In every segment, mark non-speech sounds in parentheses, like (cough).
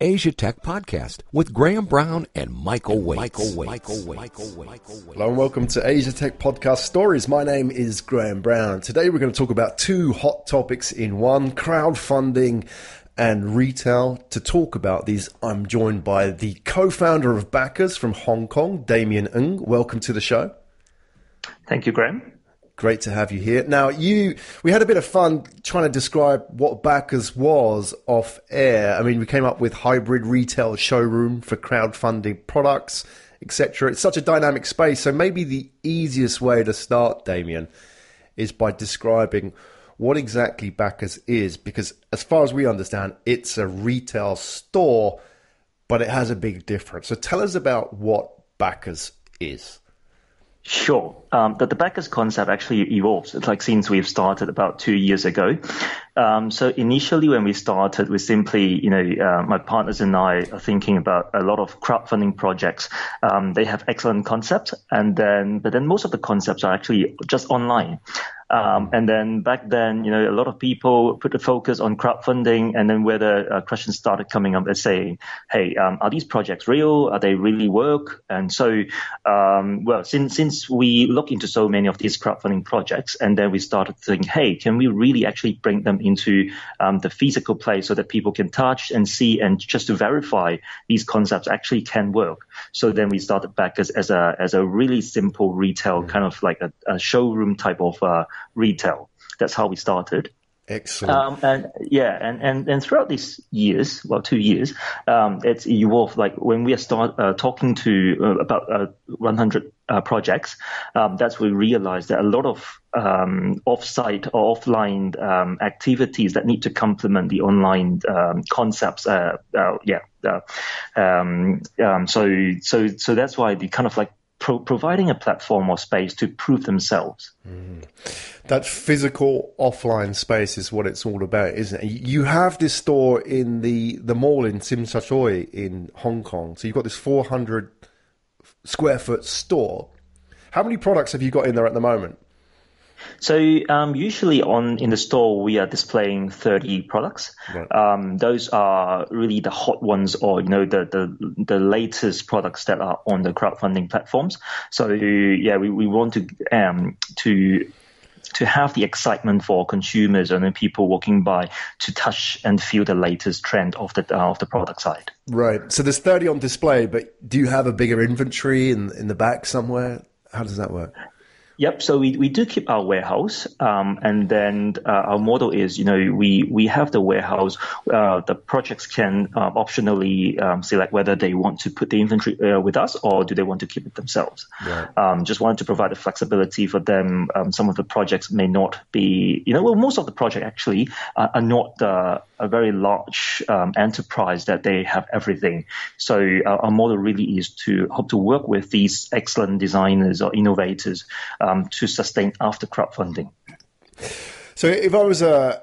Asia Tech Podcast with Graham Brown and Michael Waitze. Michael Waitze. Michael Waitze. Michael Waitze. Hello and welcome to Asia Tech Podcast Stories. My name is Graham Brown. Today we're going to talk about two hot topics in one crowdfunding and retail. To talk about these, I'm joined by the co founder of Backers from Hong Kong, Damien Ng. Welcome to the show. Thank you, Graham. Great to have you here. Now, you, we had a bit of fun trying to describe what Backers was off air. I mean, we came up with hybrid retail showroom for crowdfunding products, etc. It's such a dynamic space. So maybe the easiest way to start, Damien, is by describing what exactly Backers is, because as far as we understand, it's a retail store, but it has a big difference. So tell us about what Backers is. Sure. Um, the, backers concept actually evolves. It's like since we've started about two years ago. Um, so initially when we started, we simply, you know, uh, my partners and I are thinking about a lot of crowdfunding projects. Um, they have excellent concepts and then, but then most of the concepts are actually just online. Um, and then back then, you know, a lot of people put the focus on crowdfunding, and then where the uh, questions started coming up as saying, "Hey, um, are these projects real? Are they really work?" And so, um, well, since since we look into so many of these crowdfunding projects, and then we started thinking, "Hey, can we really actually bring them into um, the physical place so that people can touch and see, and just to verify these concepts actually can work?" So then we started Backers, as a as a really simple retail kind of like a, a showroom type of uh, retail. That's how we started. Excellent. Um, and yeah, and, and, and throughout these years, well, two years, um, it's evolved. Like when we start uh, talking to uh, about uh, 100 uh, projects, um, that's we realized that a lot of um, off-site or offline um, activities that need to complement the online um, concepts. Uh, uh, yeah. Um, so so so that's why the kind of like pro- providing a platform or space to prove themselves. Mm. That physical offline space is what it's all about, isn't it? You have this store in the, the mall in Tsim Sha Tsui in Hong Kong. So you've got this 400 square foot store. How many products have you got in there at the moment? So um, usually on in the store we are displaying 30 products. Right. Um, those are really the hot ones, or you know the, the the latest products that are on the crowdfunding platforms. So yeah, we, we want to um, to to have the excitement for consumers and people walking by to touch and feel the latest trend of the uh, of the product side. Right. So there's 30 on display, but do you have a bigger inventory in in the back somewhere? How does that work? Yep. So we, we do keep our warehouse, um, and then uh, our model is, you know, we we have the warehouse. Uh, the projects can uh, optionally um, select whether they want to put the inventory uh, with us or do they want to keep it themselves. Right. Um, just wanted to provide the flexibility for them. Um, some of the projects may not be, you know, well, most of the projects actually are not uh, a very large um, enterprise that they have everything. So our, our model really is to hope to work with these excellent designers or innovators um, to sustain after crowdfunding. So if I was a,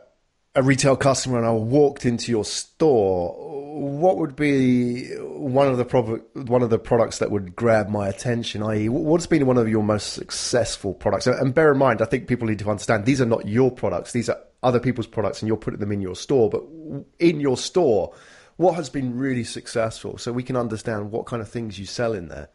a retail customer and I walked into your store, what would be one of the pro- one of the products that would grab my attention? I.e., what's been one of your most successful products? And bear in mind, I think people need to understand these are not your products; these are other people's products, and you're putting them in your store. But in your store, what has been really successful, so we can understand what kind of things you sell in there.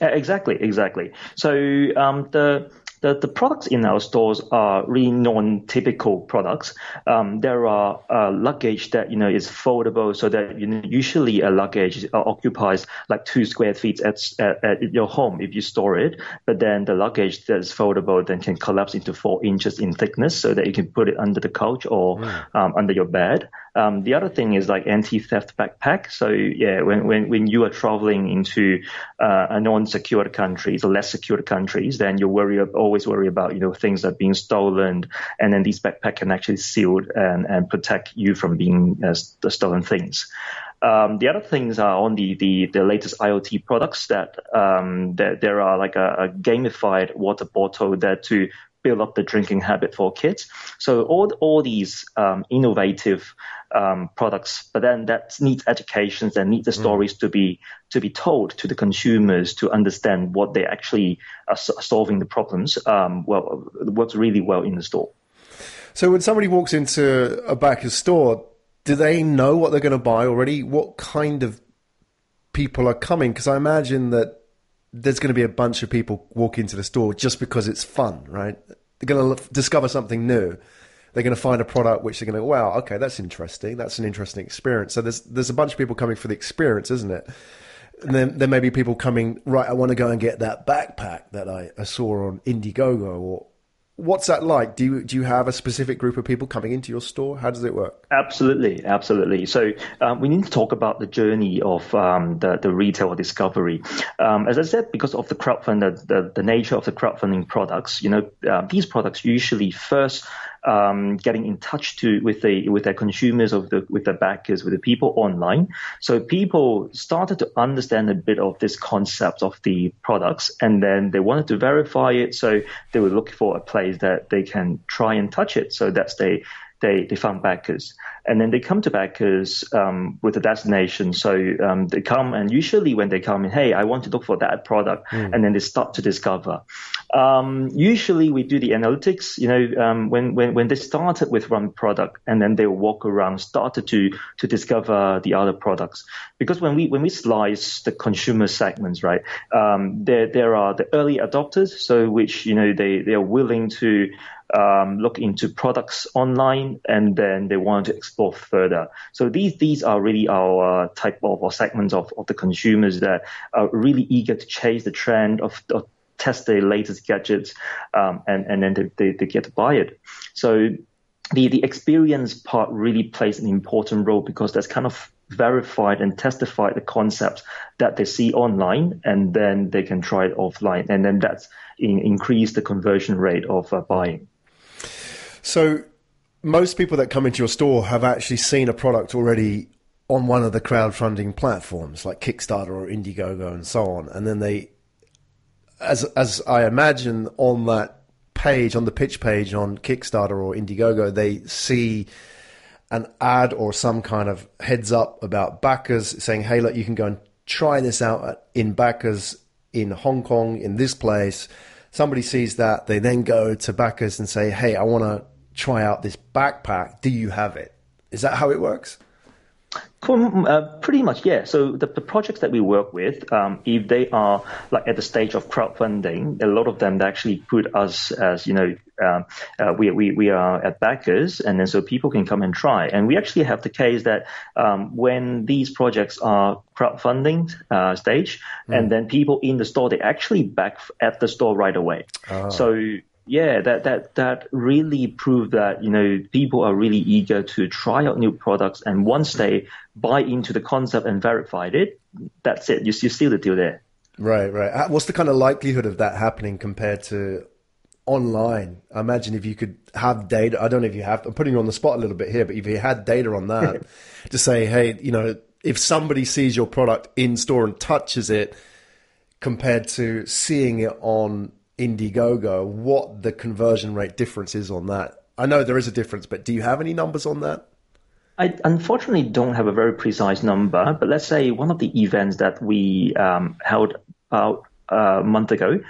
Exactly, exactly. So um, the the, the products in our stores are really non-typical products. Um, there are uh, luggage that you know is foldable, so that you know, usually a luggage uh, occupies like two square feet at, at, at, your home if you store it. But then the luggage that is foldable then can collapse into four inches in thickness, so that you can put it under the couch or mm. um, under your bed. Um, the other thing is like anti-theft backpack. So yeah, when when, when you are traveling into uh, a non-secured countries or less secured countries, then you worry always worry about you know things that are being stolen, and then these backpack can actually seal and and protect you from being uh, stolen things. Um, the other things are on the, the, the latest IoT products that, um, that there are like a, a, gamified water bottle that to build up the drinking habit for kids. So all all these um, innovative um, products, but then that needs education and needs the mm. stories mm. to be to be told to the consumers to understand what they actually are solving the problems. Um, well, works really well in the store. So when somebody walks into a Backer store, do they know what they're going to buy already? What kind of people are coming? Because I imagine that there's going to be a bunch of people walk into the store just because it's fun, right? They're going to discover something new. They're going to find a product which they're going to go, wow, okay, that's interesting. That's an interesting experience. So there's there's a bunch of people coming for the experience, isn't it? And then there may be people coming, right, I want to go and get that backpack that I, I saw on Indiegogo or What's that like? Do you do you have a specific group of people coming into your store? How does it work? Absolutely, absolutely. So um, we need to talk about the journey of um, the the retail discovery. Um, as I said, because of the crowdfunding, the, the, the nature of the crowdfunding products, you know, uh, these products usually first um, getting in touch to with the with their consumers of the with their backers with the people online. So people started to understand a bit of this concept of the products, and then they wanted to verify it. So they were looking for a place that they can try and touch it. So that's they they, they found backers. And then they come to backers um, with a destination. So um, they come, and usually when they come in, hey, I want to look for that product, mm. and then they start to discover. Um, usually we do the analytics, you know, um, when, when, when they started with one product, and then they walk around, started to, to discover the other products. Because when we, when we slice the consumer segments, right, um, there, there are the early adopters, so which, you know, they, they are willing to um, look into products online and then they want to explore further. So these these are really our uh, type of or segments of, of the consumers that are really eager to chase the trend of, of test the latest gadgets um, and and then they, they, they get to buy it. So the the experience part really plays an important role because that's kind of verified and testified the concepts that they see online and then they can try it offline and then that's in, increase the conversion rate of uh, buying. So most people that come into your store have actually seen a product already on one of the crowdfunding platforms like Kickstarter or Indiegogo and so on, and then they, as as I imagine, on that page on the pitch page on Kickstarter or Indiegogo, they see an ad or some kind of heads up about backers saying, "Hey, look, you can go and try this out in backers in Hong Kong in this place." Somebody sees that, they then go to backers and say, "Hey, I want to try out this backpack. Do you have it? Is that how it works? Uh, pretty much, yeah. So the, the projects that we work with, um, if they are like at the stage of crowdfunding, a lot of them actually put us as you know uh, uh, we, we we are at backers, and then so people can come and try. And we actually have the case that um, when these projects are crowdfunding uh, stage, mm. and then people in the store they actually back at the store right away. Oh. So yeah, that that that really proved that you know people are really eager to try out new products, and once they buy into the concept and verified it, that's it. You you seal the deal there. Right, right. Uh, what's the kind of likelihood of that happening compared to online? I imagine if you could have data, I don't know if you have. I'm putting you on the spot a little bit here, but if you had data on that (laughs) to say, hey, you know, if somebody sees your product in store and touches it, compared to seeing it on Indiegogo, what the conversion rate difference is on that. I know there is a difference, but do you have any numbers on that? I unfortunately don't have a very precise number, but let's say one of the events that we um, held about a month ago.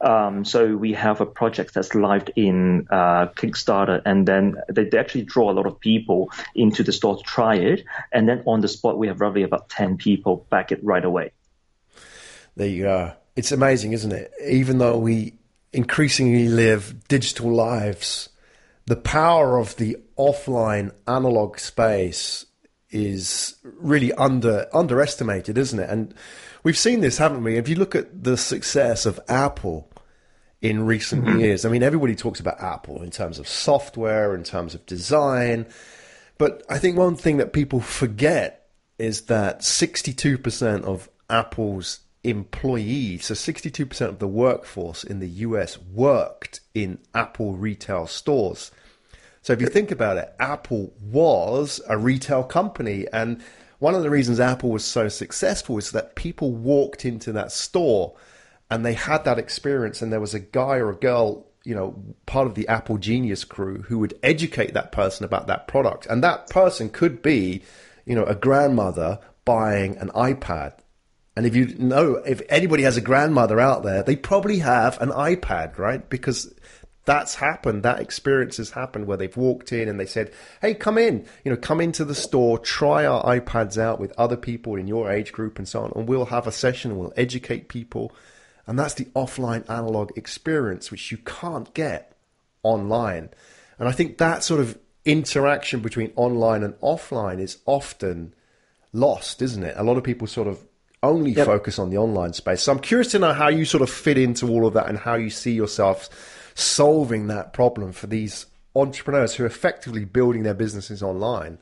Um, so we have a project that's live in uh, Kickstarter, and then they, they, actually draw a lot of people into the store to try it, and then on the spot we have roughly about ten people back it right away. There you go. It's amazing, isn't it? Even though we increasingly live digital lives, the power of the offline analog space is really under underestimated, isn't it? And we've seen this, haven't we? If you look at the success of Apple in recent mm-hmm. years, I mean, everybody talks about Apple in terms of software, in terms of design, but I think one thing that people forget is that 62% of Apple's employees, so 62% of the workforce in the US worked in Apple retail stores. So if you think about it, Apple was a retail company. And one of the reasons Apple was so successful is that people walked into that store and they had that experience. And there was a guy or a girl, you know, part of the Apple Genius crew who would educate that person about that product. And that person could be, you know, a grandmother buying an iPad and if you know, if anybody has a grandmother out there, they probably have an iPad, right? Because that's happened. That experience has happened where they've walked in and they said, "Hey, come in. You know, come into the store, try our iPads out with other people in your age group and so on, and we'll have a session. We'll educate people." And that's the offline analog experience, which you can't get online. And I think that sort of interaction between online and offline is often lost, isn't it? A lot of people sort of only yep. focus on the online space. So I'm curious to know how you sort of fit into all of that and how you see yourself solving that problem for these entrepreneurs who are effectively building their businesses online.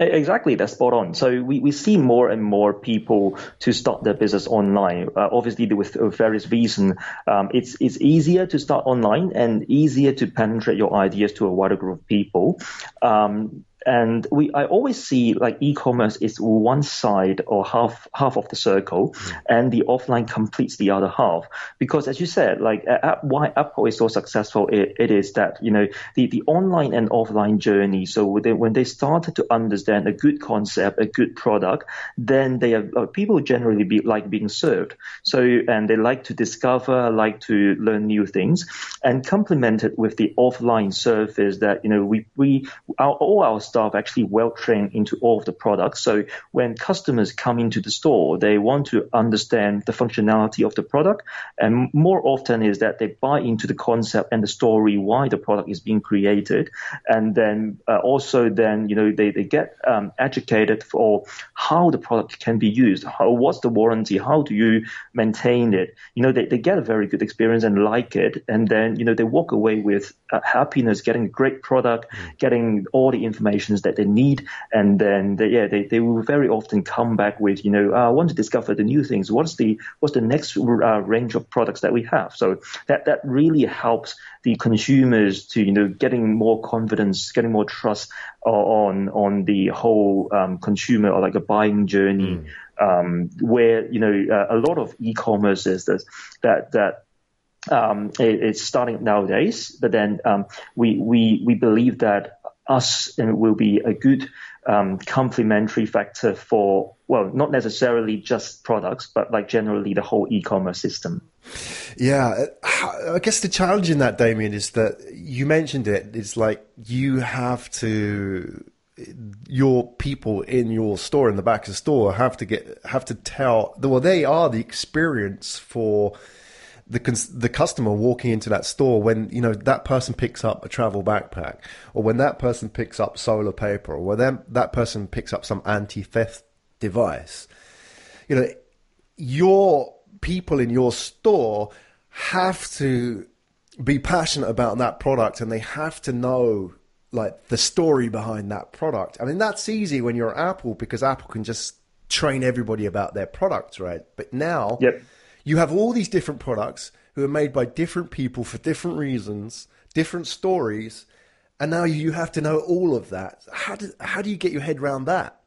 Exactly, that's spot on. So we, we see more and more people to start their business online. Uh, obviously, with various reasons, um, it's it's easier to start online and easier to penetrate your ideas to a wider group of people. Um, and we I always see like e-commerce is one side or half half of the circle, mm. and the offline completes the other half. Because as you said, like why Apple is so successful, it, it is that you know the, the online and offline journey. So when they, when they started to understand a good concept, a good product, then they are uh, people generally be like being served. So and they like to discover, like to learn new things, and complemented with the offline service that you know we we our, all our staff actually well trained into all of the products. So when customers come into the store, they want to understand the functionality of the product. And more often is that they buy into the concept and the story why the product is being created. And then uh, also then, you know, they, they get um, educated for how the product can be used. How, what's the warranty? How do you maintain it? You know, they, they get a very good experience and like it. And then, you know, they walk away with uh, happiness, getting a great product, mm. getting all the information that they need. And then, they, yeah, they, they will very often come back with, you know, uh, I want to discover the new things. What's the, what's the next uh, range of products that we have? So that, that really helps the consumers to, you know, getting more confidence, getting more trust on, on the whole, um, consumer or like a buying journey. Mm. Um, where you know uh, a lot of e-commerce is this, that that um, it, it's starting nowadays, but then um, we we we believe that us and will be a good um, complementary factor for well not necessarily just products but like generally the whole e-commerce system. Yeah i guess the challenge in that damien is that you mentioned it. It's like you have to your people in your store in the back of the store have to get have to tell well they are the experience for the the customer walking into that store when you know that person picks up a travel backpack or when that person picks up solar paper or when them, that person picks up some anti-theft device. You know your people in your store have to be passionate about that product and they have to know like the story behind that product. I mean that's easy when you're apple because apple can just train everybody about their products right? But now yep you have all these different products who are made by different people for different reasons, different stories, and now you have to know all of that. How do, how do you get your head around that?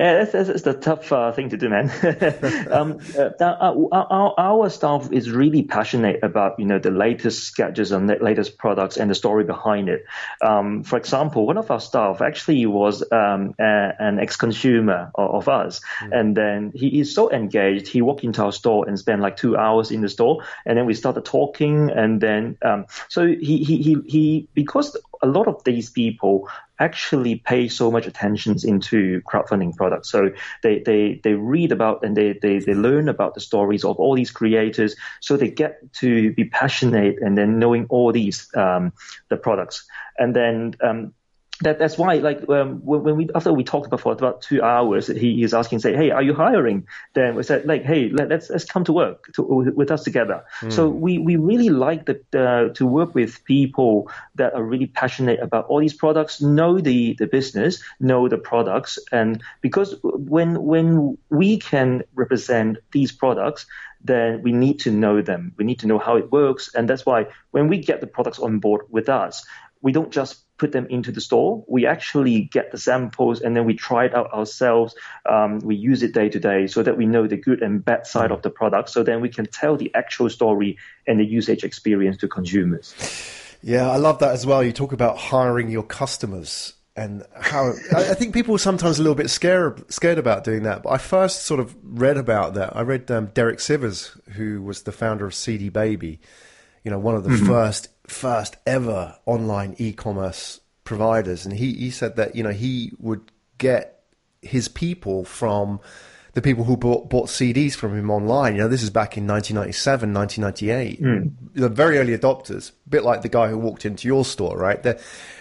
Yeah, that's, that's, the tough uh, thing to do, man. (laughs) um, uh, our, our, our, staff is really passionate about you know the latest sketches and the latest products and the story behind it. Um, for example, one of our staff actually was um, a, an ex-consumer of, of us, mm. and then he is so engaged. He walked into our store and spent like two hours in the store, and then we started talking, and then um, so he, he he he because a lot of these people actually pay so much attention into crowdfunding products. So they, they, they read about and they, they, they learn about the stories of all these creators. So they get to be passionate and then knowing all these, um, the products. And then, um, that that's why like um, when, we after we talked about for about two hours he is asking say hey are you hiring then we said like hey let, us let's come to work to, with us together mm. so we we really like the, uh, to work with people that are really passionate about all these products know the the business know the products and because when when we can represent these products then we need to know them. We need to know how it works. And that's why when we get the products on board with us, we don't just put them into the store. We actually get the samples and then we try it out ourselves. Um, we use it day to day so that we know the good and bad side of the product. So then we can tell the actual story and the usage experience to consumers. Yeah, I love that as well. You talk about hiring your customers and how I think people are sometimes a little bit scared scared about doing that. But I first sort of read about that. I read um, Derek Sivers, who was the founder of CD Baby you know, one of the mm-hmm. first first ever online e-commerce providers, and he he said that you know he would get his people from the people who bought, bought CDs from him online. You know, this is back in 1997, 1998. Mm. The very early adopters, a bit like the guy who walked into your store, right? They're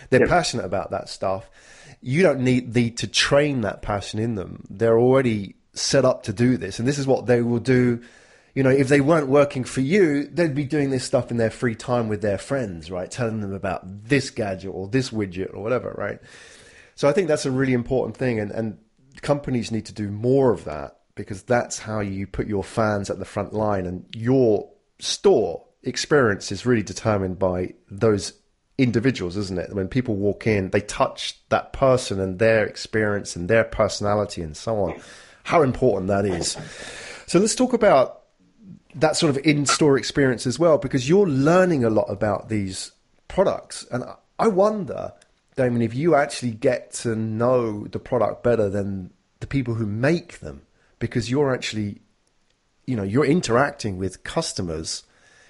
they're yep. passionate about that stuff. You don't need, need to train that passion in them. They're already set up to do this, and this is what they will do. You know, if they weren't working for you, they'd be doing this stuff in their free time with their friends, right? Telling them about this gadget or this widget or whatever, right? So I think that's a really important thing, and, and companies need to do more of that because that's how you put your fans at the front line, and your store experience is really determined by those individuals, isn't it? When people walk in, they touch that person and their experience and their personality and so on. How important that is. So let's talk about that sort of in-store experience as well, because you're learning a lot about these products, and I wonder, Damien, if you actually get to know the product better than the people who make them, because you're actually, you know, you're interacting with customers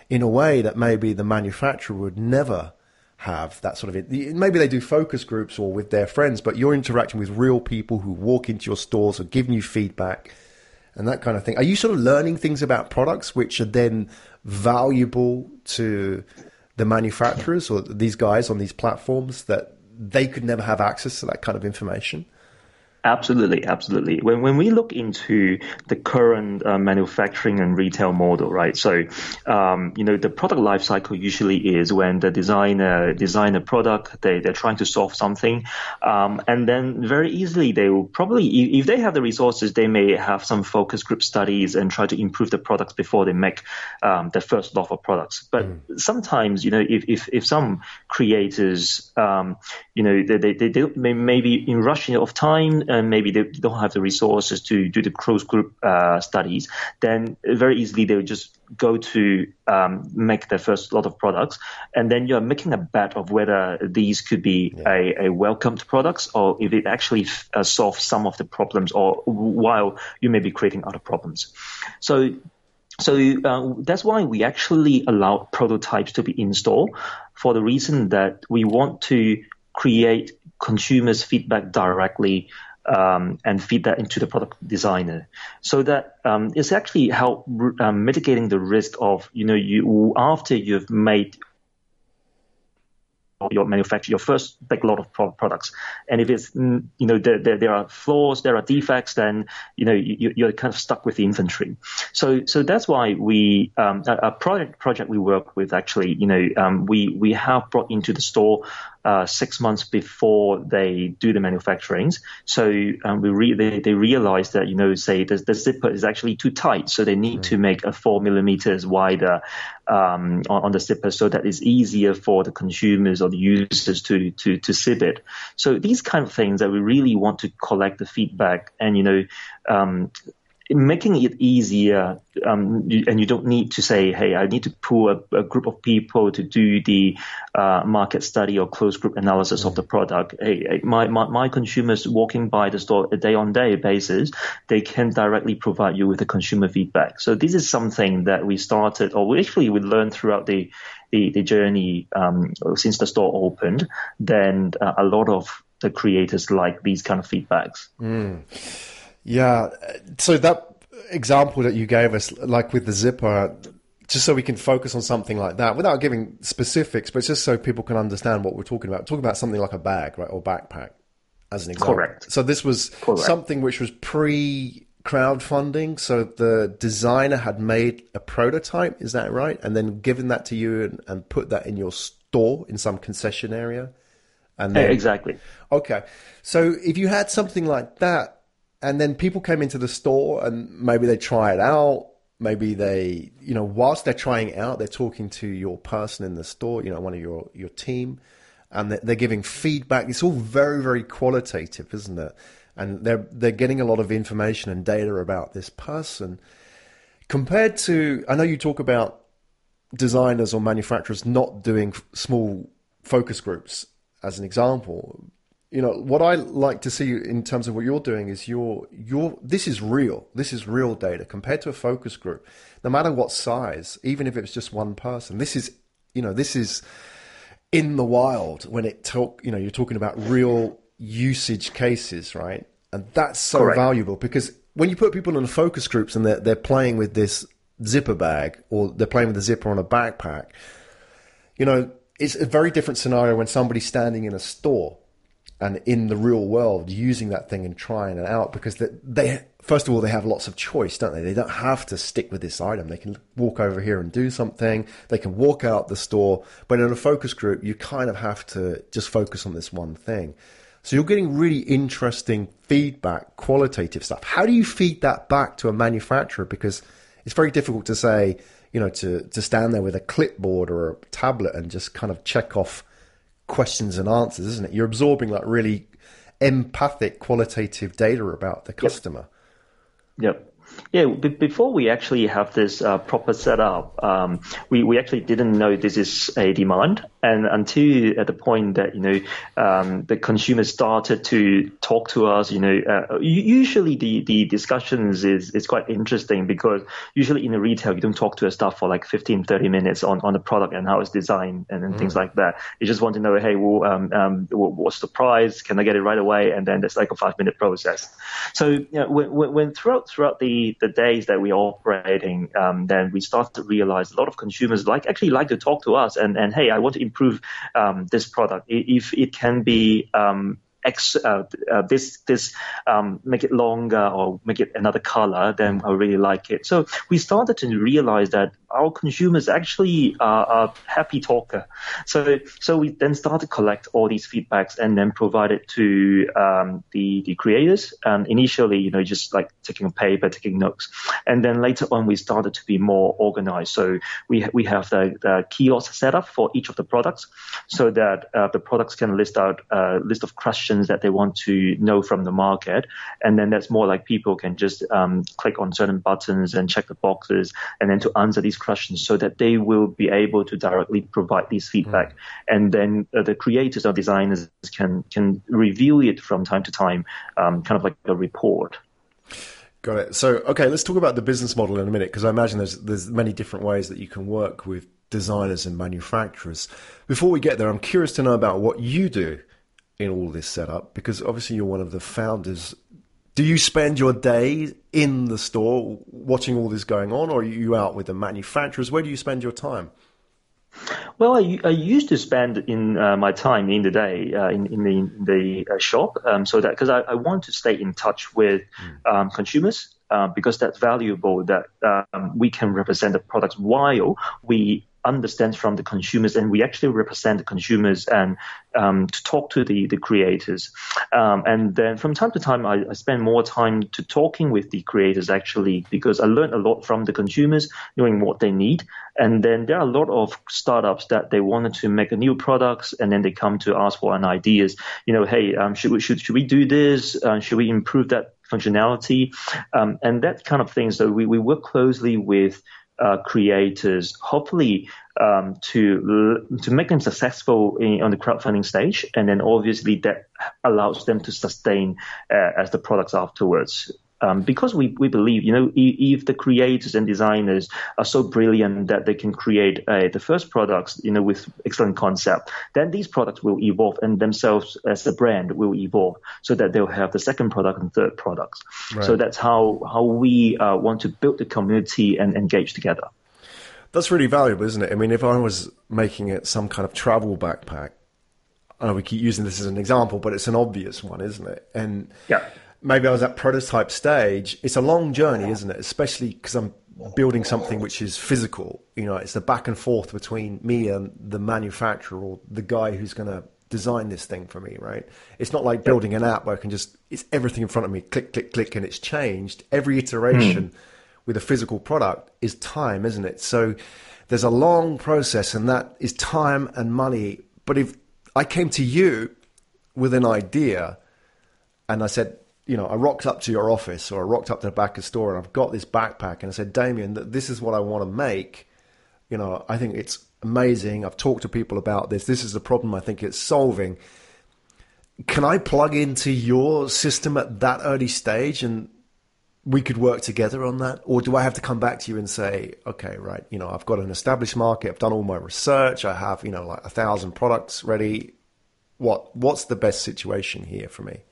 in a way that maybe the manufacturer would never have that sort of maybe they do focus groups or with their friends but you're interacting with real people who walk into your stores or giving you feedback and that kind of thing. Are you sort of learning things about products which are then valuable to the manufacturers or these guys on these platforms that they could never have access to that kind of information Absolutely, absolutely. When when we look into the current uh, manufacturing and retail model, right? So, um, you know, the product life cycle usually is when the designer design a product, they they're trying to solve something, um, and then very easily they will probably, if they have the resources, they may have some focus group studies and try to improve the products before they make um, the first lot of products. But mm. sometimes, you know, if if if some creators, um, you know, they they, they, they may, maybe in rushing of time and maybe they don't have the resources to do the closed group uh, studies, then very easily they would just go to um, make their first lot of products, and then you're making a bet of whether these could be yeah. a, a, welcomed products or if it actually uh, solves some of the problems, or while you may be creating other problems. So so uh, that's why we actually allow prototypes to be installed for the reason that we want to create consumers' feedback directly um, and feed that into the product designer, so that um, it's actually help um, mitigating the risk of you know you after you've made your manufacture your first big lot of products. And if it's mm, you know there, there, there are flaws, there are defects, then you know you, are kind of stuck with the inventory. So so that's why we um, a, a project project we work with actually you know um, we we have brought into the store uh, six months before they do the manufacturings. So um, we re- they, they realize that you know say the, the zipper is actually too tight, so they need mm. to make a four millimeters wider um, on, on, the zipper so that it's easier for the consumers or the users to to to zip it. So these kind of things that we really want to collect the feedback and you know um, making it easier, um, and you don't need to say, "Hey, I need to pull a, a group of people to do the uh, market study or close group analysis mm-hmm. of the product." Hey, my, my, my consumers walking by the store a day on day basis, they can directly provide you with the consumer feedback. So this is something that we started, or we actually we learned throughout the the, the journey um, since the store opened. Then uh, a lot of the creators like these kind of feedbacks. Mm. Yeah. So that example that you gave us, like with the zipper, just so we can focus on something like that without giving specifics, but just so people can understand what we're talking about. Talking about something like a bag, right, or backpack, as an example. Correct. So this was Correct. something which was pre crowdfunding. So the designer had made a prototype, is that right? And then given that to you and, and put that in your store in some concession area. And then, exactly. Okay. So if you had something like that, and then people came into the store and maybe they try it out. Maybe they, you know, whilst they're trying it out, they're talking to your person in the store, you know, one of your, your team, and they're giving feedback. It's all very, very qualitative, isn't it? And they're, they're getting a lot of information and data about this person. Compared to, I know you talk about designers or manufacturers not doing small focus groups as an example, you know what I like to see in terms of what you're doing is your your this is real. This is real data compared to a focus group. No matter what size, even if it's just one person, this is you know, this is in the wild when it talk, you know, you're talking about real usage cases, right? And that's so Correct. valuable because when you put people in focus groups and they're, they're playing with this zipper bag or they're playing with the zipper on a backpack, you know, it's a very different scenario when somebody's standing in a store and in the real world using that thing and trying it out because they, they first of all they have lots of choice don't they? They don't have to stick with this item. They can walk over here and do something. They can walk out the store. But in a focus group you kind of have to just focus on this one thing. So you're getting really interesting feedback qualitative stuff. How do you feed that back to a manufacturer? Because it's very difficult to say you know to to stand there with a clipboard or a tablet and just kind of check off questions and answers, isn't it? You're absorbing like really empathic, qualitative data about the customer. Yep. Yeah, b- before we actually have this uh, proper setup, um, we, we actually didn't know this is a demand. And until at the point that, you know, um, the consumers started to talk to us, you know, uh, usually the, the discussions is, is quite interesting because usually in the retail, you don't talk to a staff for like 15, 30 minutes on, on the product and how it's designed and, and mm. things like that. You just want to know, hey, well, um, um, what's the price? Can I get it right away? And then there's like a five minute process. So, you know, when, when throughout, throughout the, the days that we're operating, um, then we start to realize a lot of consumers like actually like to talk to us and, and hey, I want to improve um, this product. If it can be um, X, uh, uh, this this um, make it longer or make it another color, then I really like it. So we started to realize that our consumers actually are, happy talker. So so we then started to collect all these feedbacks and then provide it to um, the the creators. Um, initially, you know, just like taking a paper, taking notes, and then later on we started to be more organized. So we we have the, the kiosk set up for each of the products, so that uh, the products can list out a list of questions that they want to know from the market, and then that's more like people can just um, click on certain buttons and check the boxes, and then to answer these questions so that they will be able to directly provide these feedback. Mm. And then uh, the creators or designers can, can review it from time to time, um, kind of like a report. Got it. So, okay, let's talk about the business model in a minute because I imagine there's there's many different ways that you can work with designers and manufacturers. Before we get there, I'm curious to know about what you do in all this setup because obviously you're one of the founders do you spend your day in the store watching all this going on, or are you out with the manufacturers? Where do you spend your time? Well, I, I used to spend in uh, my time in the day uh, in, in, the, in the uh, shop, um, so that because I, I, want to stay in touch with mm. um, consumers uh, because that's valuable that um, we can represent the products while we understands from the consumers, and we actually represent the consumers and um, to talk to the the creators. Um, and then from time to time, I, I, spend more time to talking with the creators actually because I learned a lot from the consumers, knowing what they need. And then there are a lot of startups that they wanted to make a new products, and then they come to ask for an ideas. You know, hey, um, should we should should we do this? Uh, should we improve that functionality? Um, and that kind of thing. So we, we work closely with uh, creators, hopefully um, to to make them successful in, on the crowdfunding stage, and then obviously that allows them to sustain uh, as the products afterwards. Um, because we, we believe, you know, if, the creators and designers are so brilliant that they can create uh, the first products, you know, with excellent concept, then these products will evolve and themselves as a brand will evolve so that they'll have the second product and third products. Right. So that's how, how we uh, want to build the community and engage together. That's really valuable, isn't it? I mean, if I was making it some kind of travel backpack, I know we keep using this as an example, but it's an obvious one, isn't it? And yeah maybe I was at prototype stage. It's a long journey, isn't it? Especially because I'm building something which is physical. You know, it's the back and forth between me and the manufacturer or the guy who's going to design this thing for me, right? It's not like building an app where I can just, it's everything in front of me, click, click, click, and it's changed. Every iteration mm. with a physical product is time, isn't it? So there's a long process and that is time and money. But if I came to you with an idea and I said, you know, I rocked up to your office or I rocked up to the back of the store and I've got this backpack and I said, Damien, this is what I want to make. You know, I think it's amazing. I've talked to people about this. This is the problem I think it's solving. Can I plug into your system at that early stage and we could work together on that? Or do I have to come back to you and say, okay, right, you know, I've got an established market, I've done all my research, I have, you know, like a thousand products ready. What what's the best situation here for me?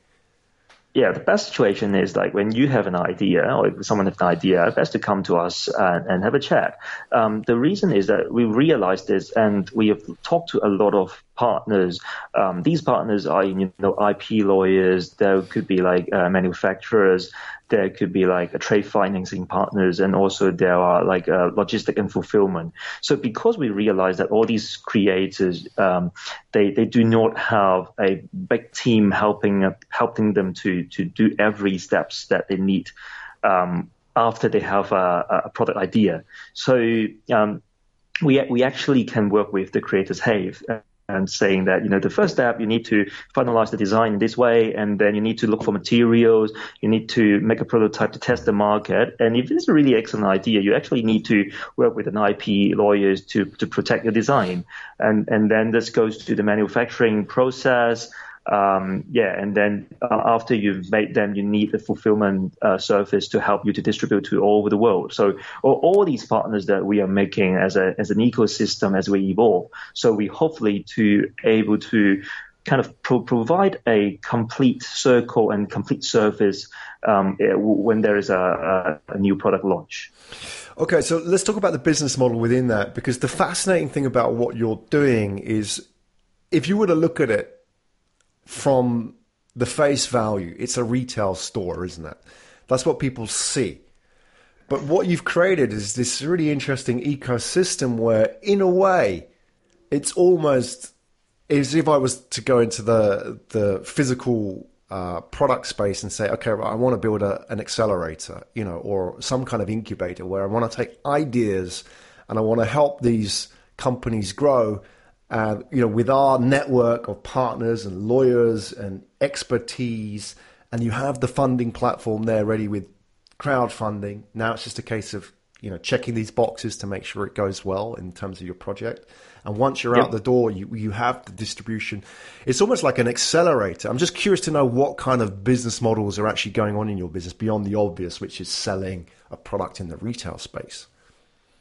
Yeah, the best situation is like when you have an idea or if someone has an idea, best to come to us and, and have a chat. Um, the reason is that we realize this and we have talked to a lot of partners. Um, these partners are, you know, IP lawyers. There could be like uh, manufacturers there could be like trade financing partners and also there are like a logistic and fulfillment. So because we realize that all these creators, um, they, they do not have a big team helping, helping them to, to do every steps that they need, um, after they have a, a product idea. So, um, we, we actually can work with the creators. Hey, and saying that you know the first step you need to finalize the design in this way and then you need to look for materials you need to make a prototype to test the market. And if it's a really excellent idea you actually need to work with an ip lawyers to to protect your design. And and then this goes to the manufacturing process um, yeah, and then uh, after you've made them, you need the fulfillment uh, service to help you to distribute to all over the world. So all, all, these partners that we are making as a as an ecosystem as we evolve. So we hopefully to able to kind of pro- provide a complete circle and complete service um, eh, when there is a, a, a new product launch. Okay, so let's talk about the business model within that because the fascinating thing about what you're doing is if you were to look at it from the face value, it's a retail store, isn't it? That's what people see. But what you've created is this really interesting ecosystem where, in a way, it's almost as if I was to go into the the physical uh, product space and say, okay, I want to build a, an accelerator, you know, or some kind of incubator where I want to take ideas and I want to help these companies grow uh, you know, with our network of partners and lawyers and expertise, and you have the funding platform there ready with crowdfunding. Now it's just a case of you know checking these boxes to make sure it goes well in terms of your project. And once you're yep. out the door, you you have the distribution. It's almost like an accelerator. I'm just curious to know what kind of business models are actually going on in your business beyond the obvious, which is selling a product in the retail space.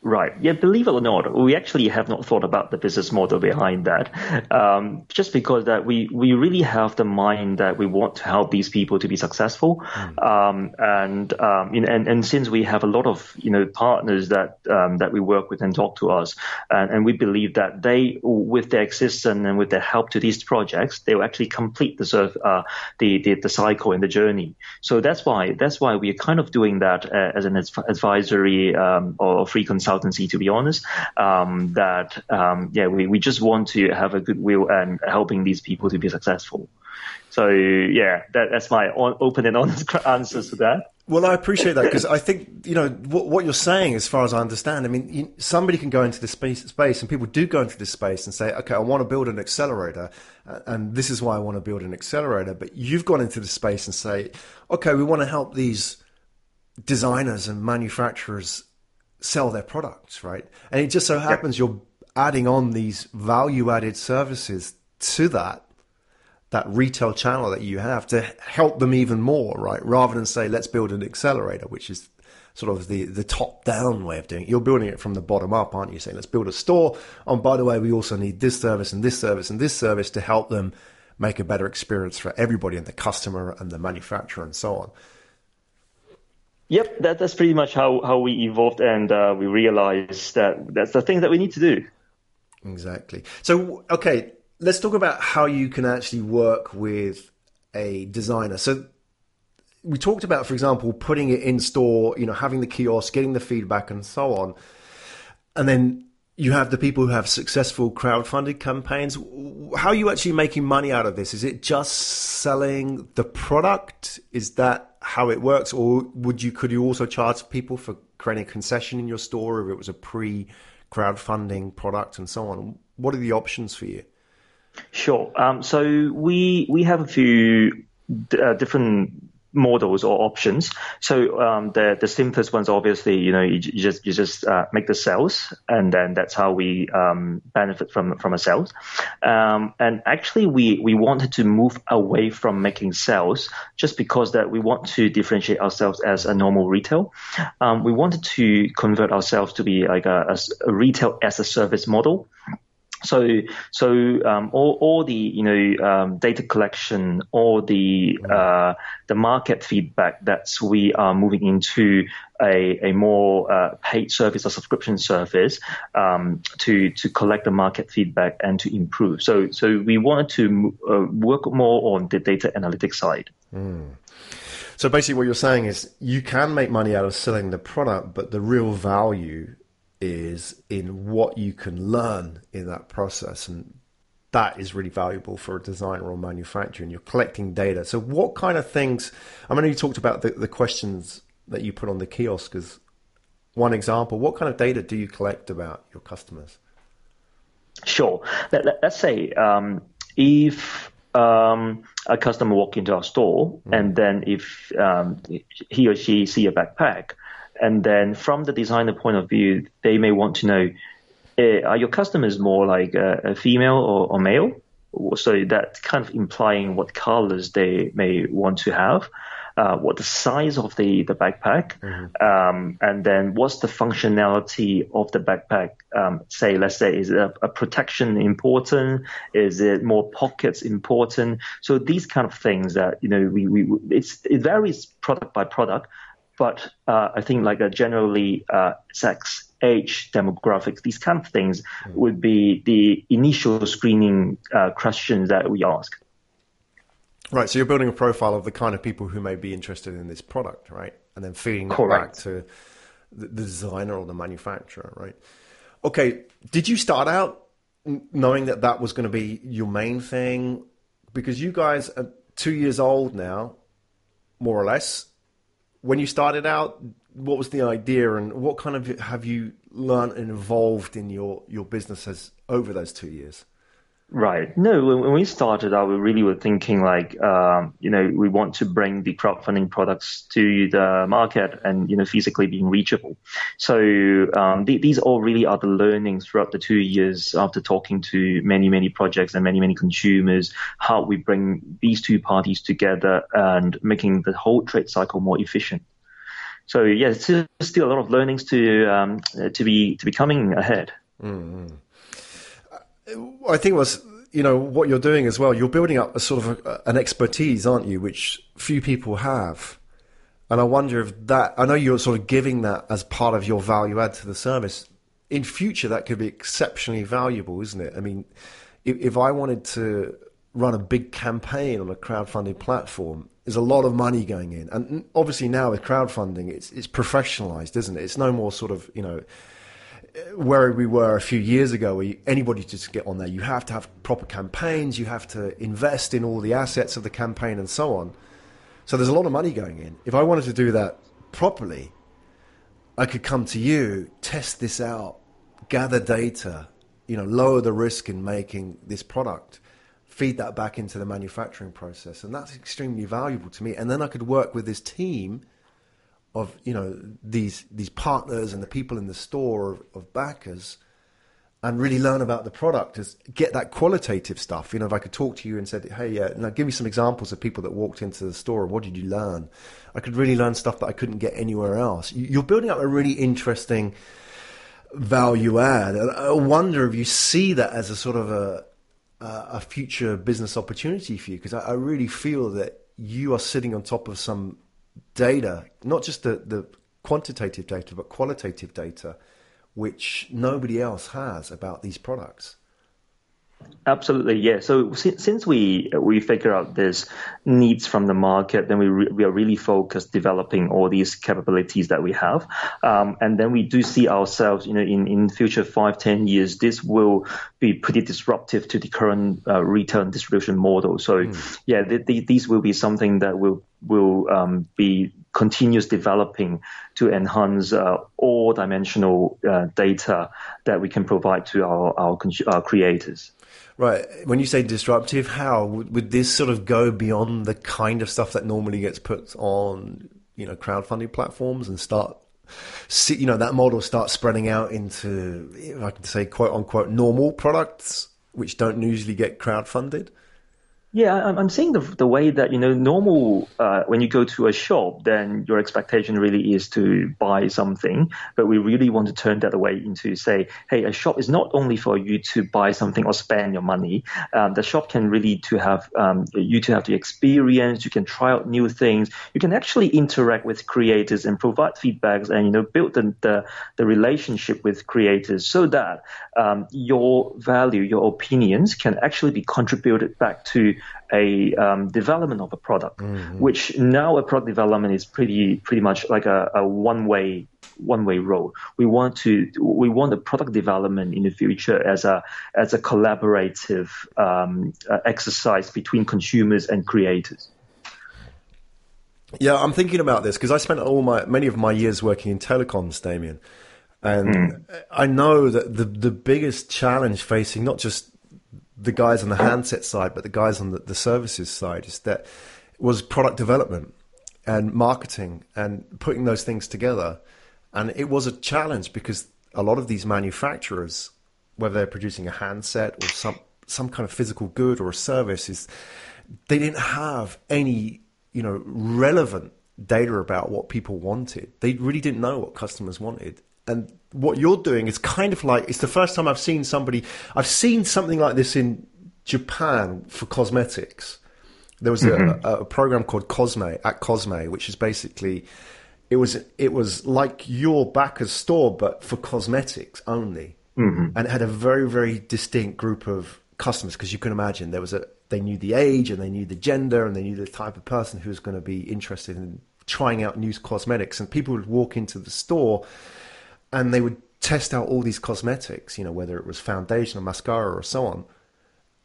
Right. Yeah, believe it or not, we actually have not thought about the business model behind that. Um, just because that we, we really have the mind that we want to help these people to be successful. Mm. Um, and, um, you know, and, and since we have a lot of, you know, partners that, um, that we work with and talk to us, and, and we believe that they, with their existence and with their help to these projects, they will actually complete the, uh, the, the, the cycle and the journey. So that's why, that's why we are kind of doing that uh, as an advisory, um, or free consulting consultancy, to be honest. Um, that um, yeah, we, we just want to have a goodwill and helping these people to be successful. So yeah, that, that's my open and honest (laughs) answer to that. Well, I appreciate that because I think you know what, what, you're saying, as far as I understand. I mean, you, somebody can go into this space, space, and people do go into this space and say, "Okay, I want to build an accelerator, and this is why I want to build an accelerator." But you've gone into the space and say, "Okay, we want to help these designers and manufacturers sell their products, right? And it just so happens yep. you're adding on these value added services to that that retail channel that you have to help them even more, right? Rather than say, let's build an accelerator, which is sort of the, the top down way of doing it. You're building it from the bottom up, aren't you? Saying, let's build a store. Oh, and oh, by the way, we also need this service and this service and this service to help them make a better experience for everybody and the customer and the manufacturer and so on. Yep, that, that's pretty much how, how we evolved, and uh, we realized that that's the thing that we need to do. Exactly. So, okay, let's talk about how you can actually work with a designer. So, we talked about, for example, putting it in store, you know, having the kiosk, getting the feedback, and so on, and then you have the people who have successful crowdfunded campaigns. How are you actually making money out of this? Is it just selling the product? Is that how it works, or would you could you also charge people for creating a concession in your store if it was a pre crowdfunding product and so on? What are the options for you? Sure. Um, so we we have a few uh, different models or options. So um, the the simplest ones, obviously, you know, you, you just you just uh, make the sales, and then that's how we um, benefit from from a. Um, and actually, we we wanted to move away from making sales just because that we want to differentiate ourselves as a normal retail. Um, we wanted to convert ourselves to be like a, a retail as a service model. So, so um, all, all the you know um, data collection, all the uh, the market feedback that we are moving into a, a more uh, paid service or subscription service um, to to collect the market feedback and to improve. So, so we wanted to uh, work more on the data analytics side. Mm. So basically, what you're saying is you can make money out of selling the product, but the real value is in what you can learn in that process. And that is really valuable for a designer or manufacturer. And you're collecting data. So, what kind of things? I mean, you talked about the, the questions that you put on the kiosk as one example. What kind of data do you collect about your customers? Sure. Let, us let, say um, if um, a customer walk into our store, mm. and then if um, he or she see a backpack, and then from the designer point of view, they may want to know, uh, are your customers more like a, a female or, or, male? So that kind of implying what colors they may want to have. Uh, what the size of the, the backpack, mm-hmm. um, and then what's the functionality of the backpack. Um, say, let's say, is a, a, protection important? Is it more pockets important? So these kind of things that you know, we, we it's it varies product by product, but uh, I think like a generally uh, sex, age, demographics, these kind of things mm. would be the initial screening uh, questions that we ask. Right. So you're building a profile of the kind of people who may be interested in this product, right? And then feeding that Correct. back to the, the designer or the manufacturer, right? Okay. Did you start out knowing that that was going to be your main thing? Because you guys are two years old now, more or less when you started out, what was the idea, and what kind of have you learned and evolved in your your business businesses over those two years? Right. No, when we started out, we really were thinking like, um, you know, we want to bring the crowdfunding products to the market and, you know, physically being reachable. So um, th- these all really are the learnings throughout the two years after talking to many, many projects and many, many consumers, how we bring these two parties together and making the whole trade cycle more efficient. So yeah, still, still a lot of learnings to um, to be to be coming ahead. Mm-hmm. I think was you know what you're doing as well. You're building up a sort of a, an expertise, aren't you, which few people have. And I wonder if that. I know you're sort of giving that as part of your value add to the service. In future, that could be exceptionally valuable, isn't it? I mean, if, if I wanted to run a big campaign on a crowdfunding platform, there's a lot of money going in, and obviously now with crowdfunding, it's it's professionalized, isn't it? It's no more sort of you know where we were a few years ago, where anybody just get on there, you have to have proper campaigns, you have to invest in all the assets of the campaign and so on. So there's a lot of money going in. If I wanted to do that properly, I could come to you, test this out, gather data, you know, lower the risk in making this product, feed that back into the manufacturing process, and that's extremely valuable to me. And then I could work with this team of you know these these partners and the people in the store of, of backers and really learn about the product is get that qualitative stuff. You know if i could talk to you and said hey uh, now give me some examples of people that walked into the store what did you learn? I could really learn stuff that i couldn't get anywhere else. You're building up a really interesting value add. I wonder if you see that as a sort of a a future business opportunity for you because I really feel that you are sitting on top of some data, not just the, the quantitative data, but qualitative data, which nobody else has about these products. Absolutely, yeah. So since we we figure out this needs from the market, then we re- we are really focused developing all these capabilities that we have, um, and then we do see ourselves, you know, in in future five ten years, this will be pretty disruptive to the current uh, retail distribution model. So mm. yeah, th- th- these will be something that will will um, be continuous developing to enhance uh, all dimensional uh, data that we can provide to our our, our creators. Right. When you say disruptive, how would, this sort of go beyond the kind of stuff that normally gets put on, you know, crowdfunding platforms and start, see, you know, that model starts spreading out into, if I can say, quote unquote, normal products which don't usually get crowdfunded? Yeah, I'm seeing the the way that you know normal uh, when you go to a shop, then your expectation really is to buy something, but we really want to turn that away into say, hey, a shop is not only for you to buy something or spend your money. Um, the shop can really to have um, you to have the experience. You can try out new things. You can actually interact with creators and provide feedbacks, and you know build the the, the relationship with creators so that um, your value, your opinions can actually be contributed back to a um, development of a product, mm-hmm. which now a product development is pretty pretty much like a, a one way one way road. We want to we want the product development in the future as a as a collaborative um, uh, exercise between consumers and creators. Yeah, I'm thinking about this because I spent all my many of my years working in telecoms, Damien, and mm. I know that the the biggest challenge facing not just the guys on the handset side, but the guys on the, the services side is that was product development and marketing and putting those things together. And it was a challenge because a lot of these manufacturers, whether they're producing a handset or some some kind of physical good or a service, is they didn't have any you know relevant data about what people wanted. They really didn't know what customers wanted, and what you're doing is kind of like it's the first time I've seen somebody. I've seen something like this in Japan for cosmetics. There was mm-hmm. a, a, program called Cosme at Cosme, which is basically it was it was like your Backers store but for cosmetics only, mm-hmm. and it had a very very distinct group of customers because you can imagine there was a they knew the age and they knew the gender and they knew the type of person who was going to be interested in trying out new cosmetics and people would walk into the store and they would test out all these cosmetics, you know, whether it was foundation or mascara or so on.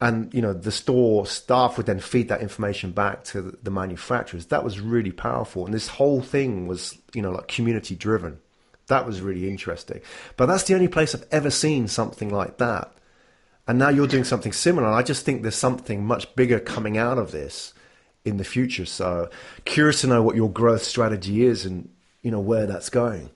And you know the store staff would then feed that information back to the manufacturers. That was really powerful, and this whole thing was you know like community driven. That was really interesting. But that's the only place I've ever seen something like that. And now you're doing something similar. And I just think there's something much bigger coming out of this in the future. So curious to know what your growth strategy is and you know where that's going.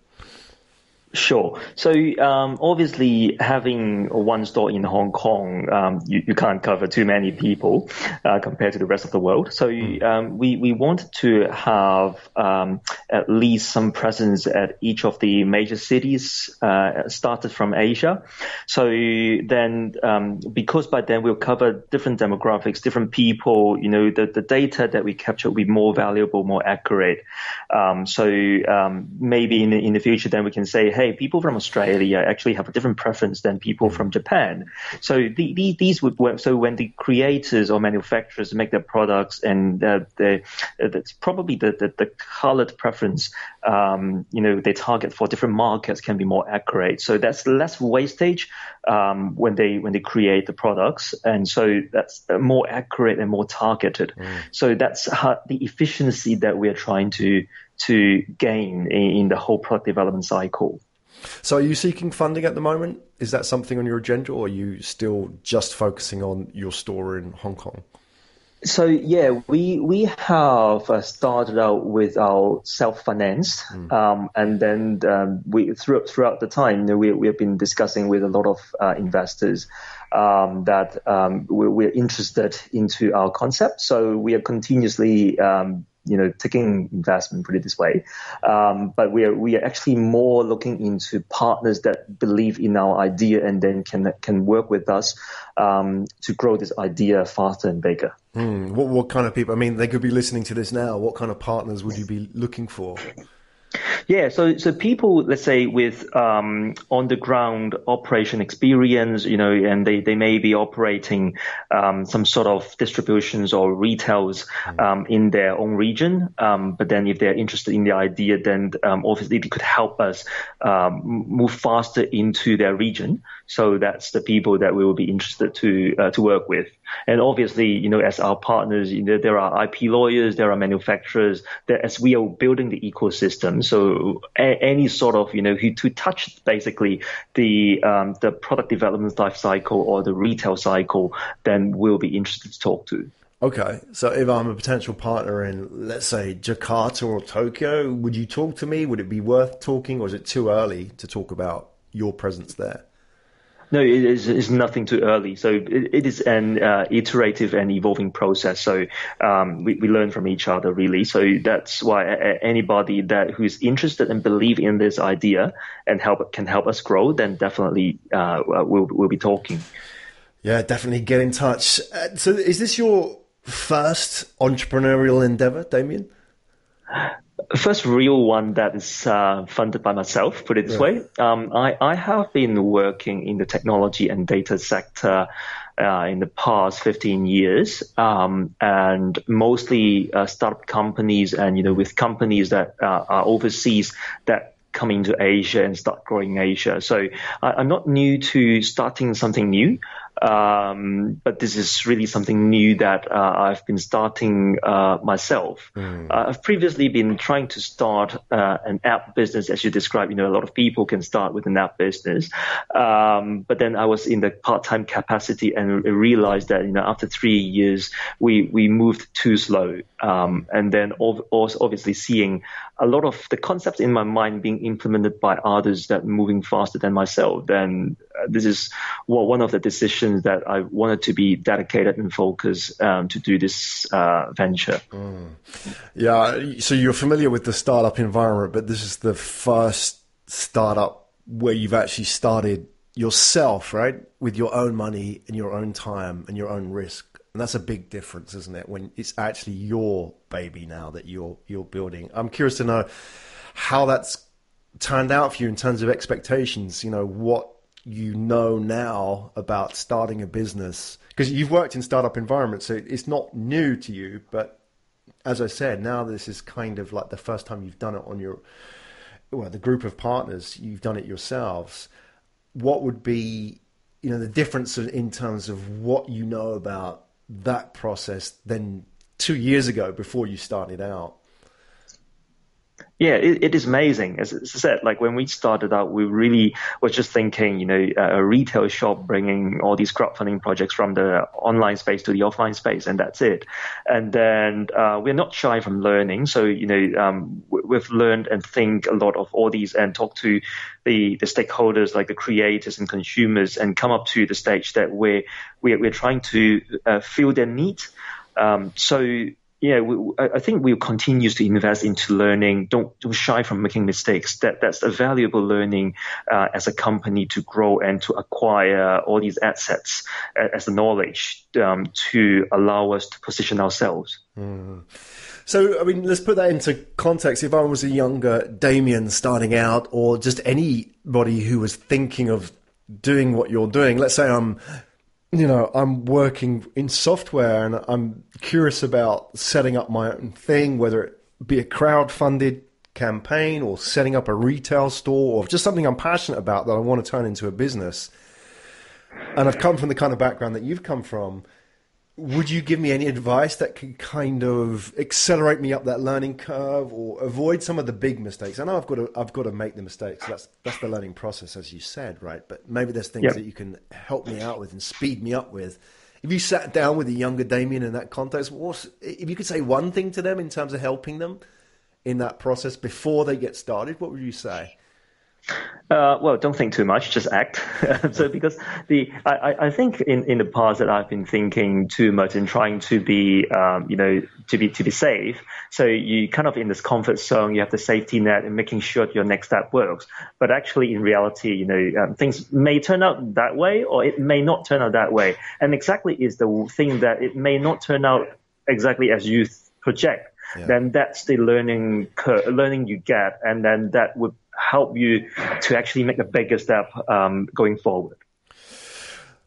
Sure. So um, obviously, having one store in Hong Kong, um, you, you, can't cover too many people uh, compared to the rest of the world. So hmm. um, we we wanted to have um, at least some presence at each of the major cities, uh, started from Asia. So then, um, because by then we'll cover different demographics, different people. You know, the the data that we capture will be more valuable, more accurate. Um, so maybe in in the future, then we can say hey, people from Australia actually have a different preference than people from Japan. So the, the, these would work. So when the creators or manufacturers make their products and uh, the, that's probably the, the, the colored preference, um, you know, they target for different markets can be more accurate. So that's less wastage um, when they when they create the products, and so that's more accurate and more targeted. Mm. So that's how, the efficiency that we are trying to to gain in, in the whole product development cycle. So, are you seeking funding at the moment? Is that something on your agenda, or are you still just focusing on your store in Hong Kong? So yeah, we we have uh, started out with our self financed, mm. um, and then um, we throughout throughout the time, we we have been discussing with a lot of uh, investors um, that um, we're, we're, interested into our concept. So we are continuously um, you know, taking investment, put it this way. Um, but we are, we are actually more looking into partners that believe in our idea and then can, can work with us, um, to grow this idea faster and bigger. Mm, what, what kind of people? I mean, they could be listening to this now. What kind of partners would you be looking for? Yeah, so so people, let's say, with um, on the ground operation experience, you know, and they, they may be operating um, some sort of distributions or retails mm. um, in their own region. Um, but then, if they're interested in the idea, then um, obviously they could help us um, move faster into their region. So that's the people that we will be interested to uh, to work with. And obviously, you know, as our partners, you know, there are IP lawyers, there are manufacturers, that as we are building the ecosystem, so a- any sort of, you know, who to touch basically the um, the product development life cycle or the retail cycle, then we'll be interested to talk to. Okay, so if I'm a potential partner in, let's say, Jakarta or Tokyo, would you talk to me? Would it be worth talking, or is it too early to talk about your presence there? No, it is it's nothing too early. So it, it is an uh, iterative and evolving process. So um, we, we learn from each other really. So that's why anybody that who is interested and believe in this idea and help can help us grow, then definitely uh, we'll we'll be talking. Yeah, definitely get in touch. Uh, so is this your first entrepreneurial endeavor, Damien? First real one that is uh, funded by myself, put it this yeah. way. Um, I, I have been working in the technology and data sector uh, in the past 15 years, um, and mostly uh, startup companies and, you know, with companies that uh, are overseas that come into Asia and start growing Asia. So I, am not new to starting something new. Um, but this is really something new that uh, I've been starting uh, myself. Mm. Uh, I've previously been trying to start uh, an app business, as you described. You know, a lot of people can start with an app business, um, but then I was in the part-time capacity and realized that you know after three years we we moved too slow, um, and then also obviously seeing a lot of the concepts in my mind being implemented by others that moving faster than myself. Then uh, this is what one of the decisions that I wanted to be dedicated and focused um, to do this uh, venture. Mm. Yeah, so you're familiar with the startup environment, but this is the first startup where you've actually started yourself, right, with your own money and your own time and your own risk. And that's a big difference, isn't it? When it's actually your baby now that you're you're building. I'm curious to know how that's turned out for you in terms of expectations. You know, what you know now about starting a business? Because you've worked in startup environments, so it's not new to you. But as I said, now this is kind of like the first time you've done it on your, well, the group of partners, you've done it yourselves. What would be, you know, the difference in terms of what you know about that process than two years ago before you started out? Yeah, it, it is amazing. As I said, like when we started out, we really were just thinking, you know, a retail shop bringing all these crowdfunding projects from the online space to the offline space, and that's it. And then uh, we're not shy from learning. So, you know, um, we've learned and think a lot of all these and talk to the, the stakeholders like the creators and consumers and come up to the stage that we're, we're, we're trying to uh, fill their needs. Um, so yeah, we, I think we'll continue to invest into learning. Don't, don't shy from making mistakes. That that's a valuable learning uh, as a company to grow and to acquire all these assets as the knowledge um, to allow us to position ourselves. Mm. So, I mean, let's put that into context. If I was a younger Damien starting out, or just anybody who was thinking of doing what you're doing, let's say I'm you know, I'm working in software and I'm curious about setting up my own thing, whether it be a crowd-funded campaign or setting up a retail store or just something I'm passionate about that I want to turn into a business. And I've come from the kind of background that you've come from would you give me any advice that could kind of accelerate me up that learning curve or avoid some of the big mistakes? I know I've got to I've got to make the mistakes. That's that's the learning process, as you said, right? But maybe there's things yep. that you can help me out with and speed me up with. If you sat down with a younger Damien in that context, what if you could say one thing to them in terms of helping them in that process before they get started? What would you say? Uh, well, don't think too much, just act. (laughs) so because the I, I think in, in the past that I've been thinking too much and trying to be um, you know to be to be safe. So you kind of in this comfort zone, you have the safety net and making sure your next step works. But actually, in reality, you know um, things may turn out that way or it may not turn out that way. And exactly is the thing that it may not turn out exactly as you project. Yeah. Then that's the learning curve, learning you get, and then that would help you to actually make a bigger step um, going forward.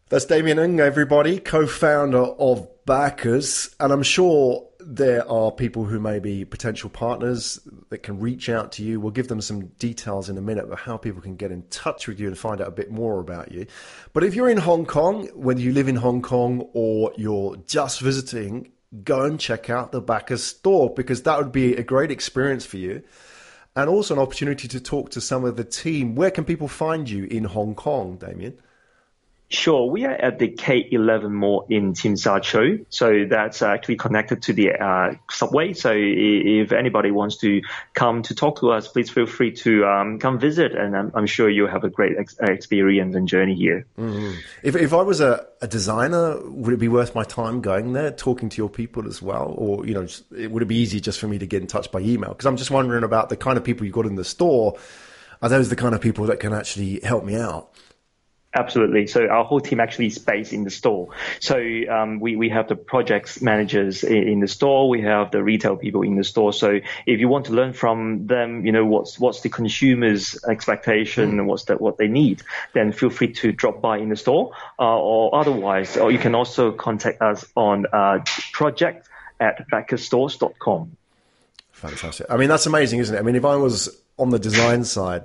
That's Damien Ng, everybody, co-founder of Backers, and I'm sure there are people who may be potential partners that can reach out to you. We'll give them some details in a minute of how people can get in touch with you and find out a bit more about you. But if you're in Hong Kong, whether you live in Hong Kong or you're just visiting, go and check out the Backers store because that would be a great experience for you. And also an opportunity to talk to some of the team. Where can people find you in Hong Kong, Damien? Sure, we are at the K11 Mall in Tsim Sha Tsui, so that's actually connected to the uh, subway. So if anybody wants to come to talk to us, please feel free to um, come visit, and I'm, I'm, sure you'll have a great ex- experience and journey here. Mm-hmm. If, if I was a, a, designer, would it be worth my time going there, talking to your people as well, or you know, would it be easy just for me to get in touch by email? Because I'm just wondering about the kind of people you've got in the store. Are those the kind of people that can actually help me out? Absolutely. So our whole team actually is based in the store. So um, we we have the projects managers in, the store. We have the retail people in the store. So if you want to learn from them, you know what's what's the consumer's expectation and what's that what they need, then feel free to drop by in the store. Uh, or otherwise, or you can also contact us on uh, project at backersstores.com. Fantastic. I mean that's amazing, isn't it? I mean if I was on the design side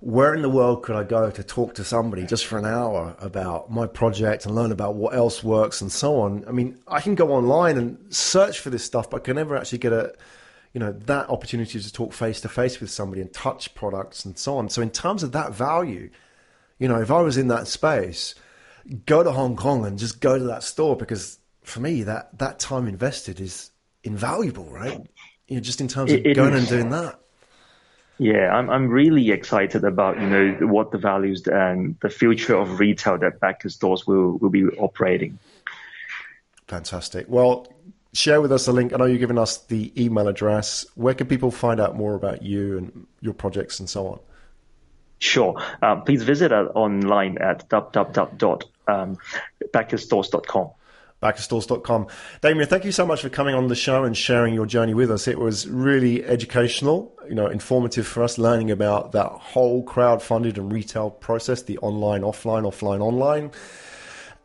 where in the world could I go to talk to somebody just for an hour about my project and learn about what else works and so on? I mean, I can go online and search for this stuff, but I can never actually get a, you know, that opportunity to talk face to face with somebody and touch products and so on. So in terms of that value, you know, if I was in that space, go to Hong Kong and just go to that store because for me that that time invested is invaluable, right? You know, just in terms of it, going and doing that. Yeah, I'm I'm really excited about you know what the values and the future of retail that Backers stores will will be operating. Fantastic. Well, share with us a link. I know you're giving us the email address. Where can people find out more about you and your projects and so on? Sure. Uh, please visit us online at www.backersstores.com backersstores.com. Damien, thank you so much for coming on the show and sharing your journey with us. It was really educational, you know, informative for us learning about that whole crowd-funded and retail process, the online, offline, offline, online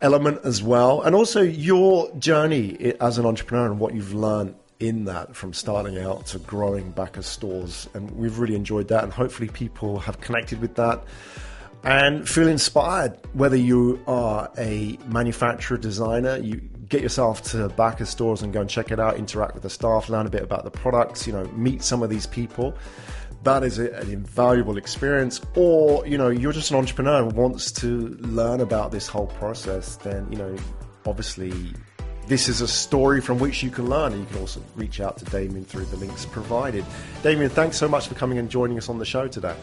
element as well. And also your journey as an entrepreneur and what you've learned in that from starting out to growing Backers stores. And we've really enjoyed that. And hopefully people have connected with that and feel inspired. Whether you are a manufacturer, designer, you get yourself to Backers stores and go and check it out, interact with the staff, learn a bit about the products, you know, meet some of these people. That is an invaluable experience. Or, you know, you're just an entrepreneur who wants to learn about this whole process, then, you know, obviously this is a story from which you can learn. And you can also reach out to Damien through the links provided. Damien, thanks so much for coming and joining us on the show today.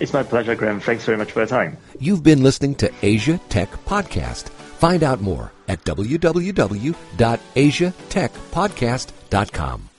It's my pleasure, Graham. Thanks very much for your time. You've been listening to Asia Tech Podcast. Find out more at www.asiatechpodcast.com.